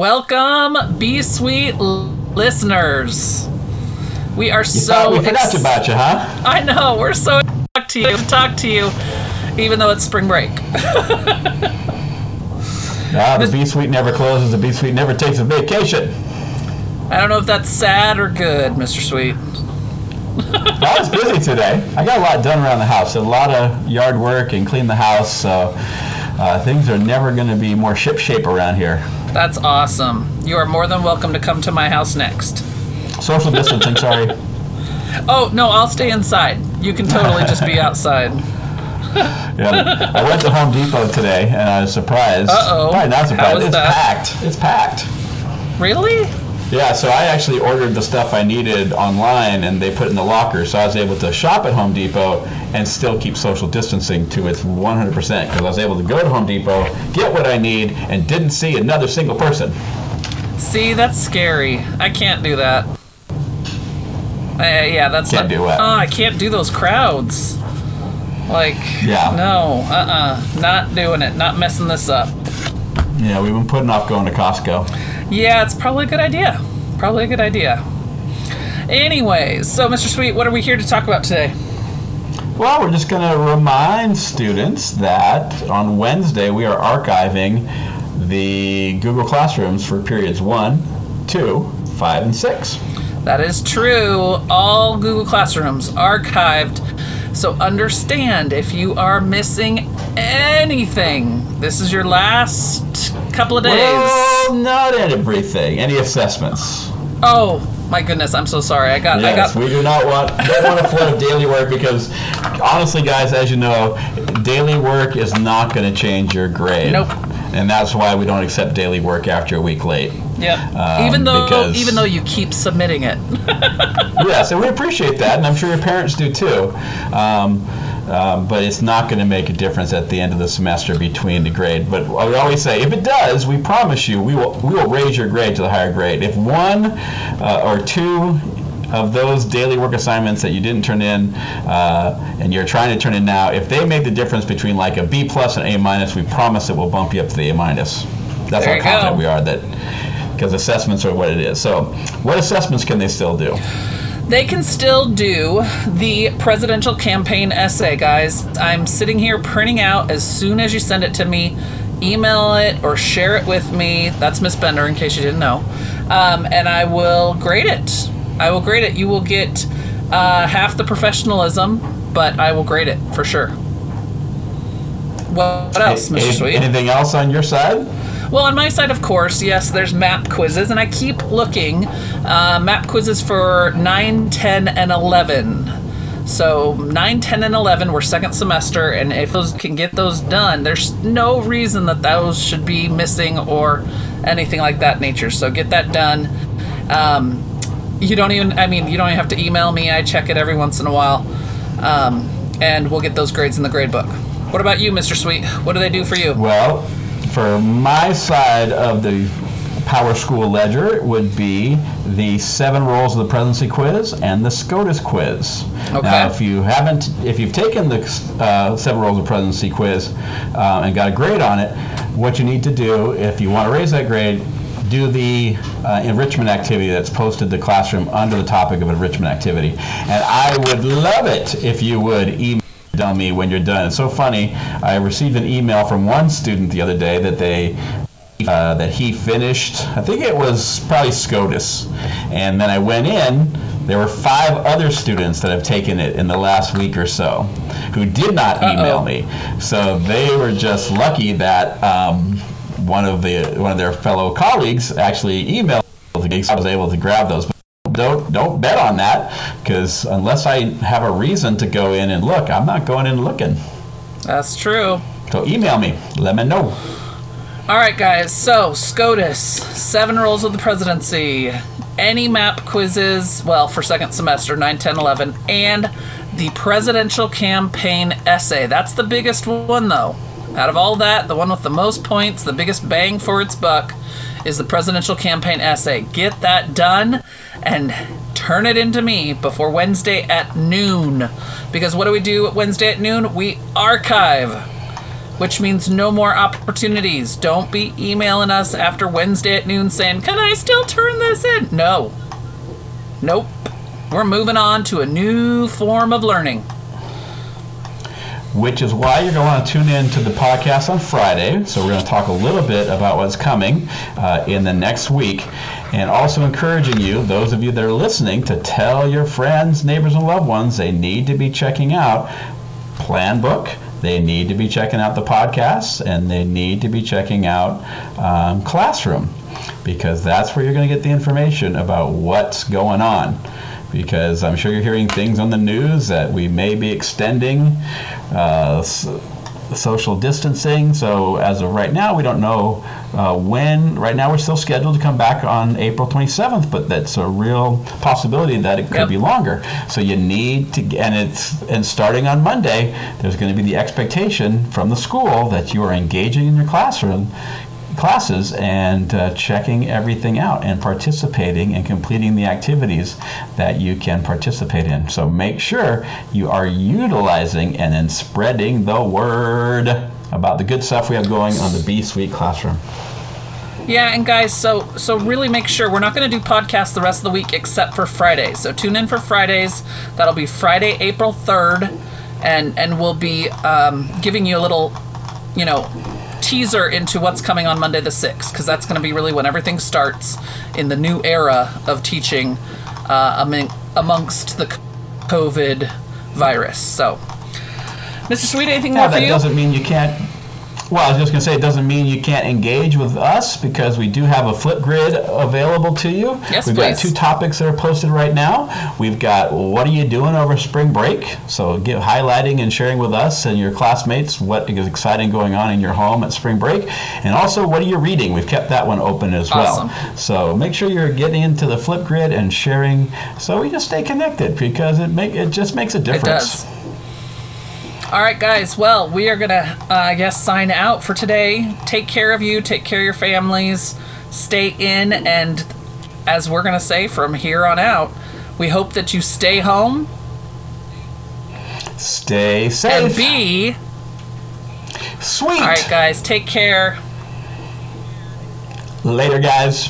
Welcome, B Suite listeners. We are so we forgot ex- about you, huh? I know we're so excited to talk to you to talk to you, even though it's spring break. Ah, the B Suite never closes. The B Suite never takes a vacation. I don't know if that's sad or good, Mr. Sweet. I was busy today. I got a lot done around the house. A lot of yard work and clean the house. So uh, things are never going to be more ship shape around here. That's awesome. You are more than welcome to come to my house next. Social distancing. sorry. Oh no, I'll stay inside. You can totally just be outside. Yeah, I went to Home Depot today and I was surprised. Uh-oh. Probably not How surprised. was it's that? packed. It's packed. Really? Yeah, so I actually ordered the stuff I needed online and they put it in the locker. So I was able to shop at Home Depot and still keep social distancing to its 100% because I was able to go to Home Depot, get what I need, and didn't see another single person. See, that's scary. I can't do that. Uh, yeah, that's Can't not, do what? Oh, I can't do those crowds. Like, Yeah. no, uh-uh, not doing it. Not messing this up. Yeah, we've been putting off going to Costco. Yeah, it's probably a good idea. Probably a good idea. Anyways, so Mr. Sweet, what are we here to talk about today? Well, we're just going to remind students that on Wednesday we are archiving the Google Classrooms for periods 1, 2, 5, and 6. That is true. All Google Classrooms archived. So understand if you are missing anything, this is your last couple of days. Well, not everything. Any assessments? Oh my goodness, I'm so sorry. I got I got we do not want don't want a flood of daily work because honestly, guys, as you know, daily work is not going to change your grade. Nope. And that's why we don't accept daily work after a week late. Yep. Um, even though because- even though you keep submitting it. yes, and we appreciate that, and I'm sure your parents do too. Um, um, but it's not going to make a difference at the end of the semester between the grade. But I always say, if it does, we promise you, we will we will raise your grade to the higher grade. If one uh, or two of those daily work assignments that you didn't turn in uh, and you're trying to turn in now, if they make the difference between like a B plus and A minus, we promise it will bump you up to the A minus. That's There how confident go. we are that because assessments are what it is. So, what assessments can they still do? They can still do the presidential campaign essay, guys. I'm sitting here printing out as soon as you send it to me. Email it or share it with me. That's Miss Bender, in case you didn't know. Um, and I will grade it. I will grade it. You will get uh, half the professionalism, but I will grade it for sure. What, else, Mr. Sweet? Anything else on your side? Well, on my side, of course, yes, there's map quizzes, and I keep looking. Uh, map quizzes for 9, 10, and 11. So 9, 10, and 11 were second semester, and if those can get those done, there's no reason that those should be missing or anything like that nature. So get that done. Um, you don't even, I mean, you don't even have to email me. I check it every once in a while. Um, and we'll get those grades in the grade book. What about you, Mr. Sweet? What do they do for you? Well, for my side of the PowerSchool Ledger, it would be the seven roles of the presidency quiz and the SCOTUS quiz. Okay. Now, if you haven't, if you've taken the uh, seven roles of presidency quiz uh, and got a grade on it, what you need to do, if you want to raise that grade, do the uh, enrichment activity that's posted the classroom under the topic of enrichment activity. And I would love it if you would email tell me when you're done. It's so funny. I received an email from one student the other day that they uh, that he finished. I think it was probably SCOTUS, and then I went in. There were five other students that have taken it in the last week or so, who did not email Uh-oh. me. So they were just lucky that um, one of the one of their fellow colleagues actually emailed. me, so I was able to grab those. Don't don't bet on that because unless I have a reason to go in and look, I'm not going in looking. That's true. So email me, let me know. All right, guys. So SCOTUS, seven roles of the presidency, any map quizzes. Well, for second semester, 9, 10, 11, and the presidential campaign essay. That's the biggest one, though. Out of all that, the one with the most points, the biggest bang for its buck, is the presidential campaign essay. Get that done and turn it into me before Wednesday at noon. Because what do we do Wednesday at noon? We archive which means no more opportunities. Don't be emailing us after Wednesday at noon saying, Can I still turn this in? No. Nope. We're moving on to a new form of learning. Which is why you're going to want to tune in to the podcast on Friday. So, we're going to talk a little bit about what's coming uh, in the next week. And also encouraging you, those of you that are listening, to tell your friends, neighbors, and loved ones they need to be checking out Plan Book. They need to be checking out the podcast, and they need to be checking out um, Classroom because that's where you're going to get the information about what's going on because I'm sure you're hearing things on the news that we may be extending uh, social distancing. So as of right now, we don't know uh, when. Right now, we're still scheduled to come back on April 27th, but that's a real possibility that it could Yep. be longer. So you need to, and it's and starting on Monday, there's going to be the expectation from the school that you are engaging in your classroom classes and uh, checking everything out and participating and completing the activities that you can participate in. So make sure you are utilizing and then spreading the word about the good stuff we have going on the B Suite classroom. Yeah, and guys, so so really make sure we're not going to do podcasts the rest of the week except for Fridays. So tune in for Fridays. That'll be Friday, April third, and and we'll be um, giving you a little, you know, teaser into what's coming on Monday the sixth, because that's going to be really when everything starts in the new era of teaching uh, among, amongst the COVID virus. So, Mr. Sweet, anything Now, more for you? that doesn't mean you can't. Well, I was just going to say, it doesn't mean you can't engage with us because we do have a Flipgrid available to you. Yes, We've please. got two topics that are posted right now. We've got what are you doing over spring break? So, give, highlighting and sharing with us and your classmates what is exciting going on in your home at spring break. And also, what are you reading? We've kept that one open as Awesome. well. So, make sure you're getting into the Flipgrid and sharing so we just stay connected because it, make, it just makes a It difference. does. All right, guys. Well, we are gonna, uh, I guess, sign out for today. Take care of you. Take care of your families. Stay in, and as we're gonna say from here on out, we hope that you stay home Stay safe. and be. Sweet. All right, guys. Take care. Later, guys.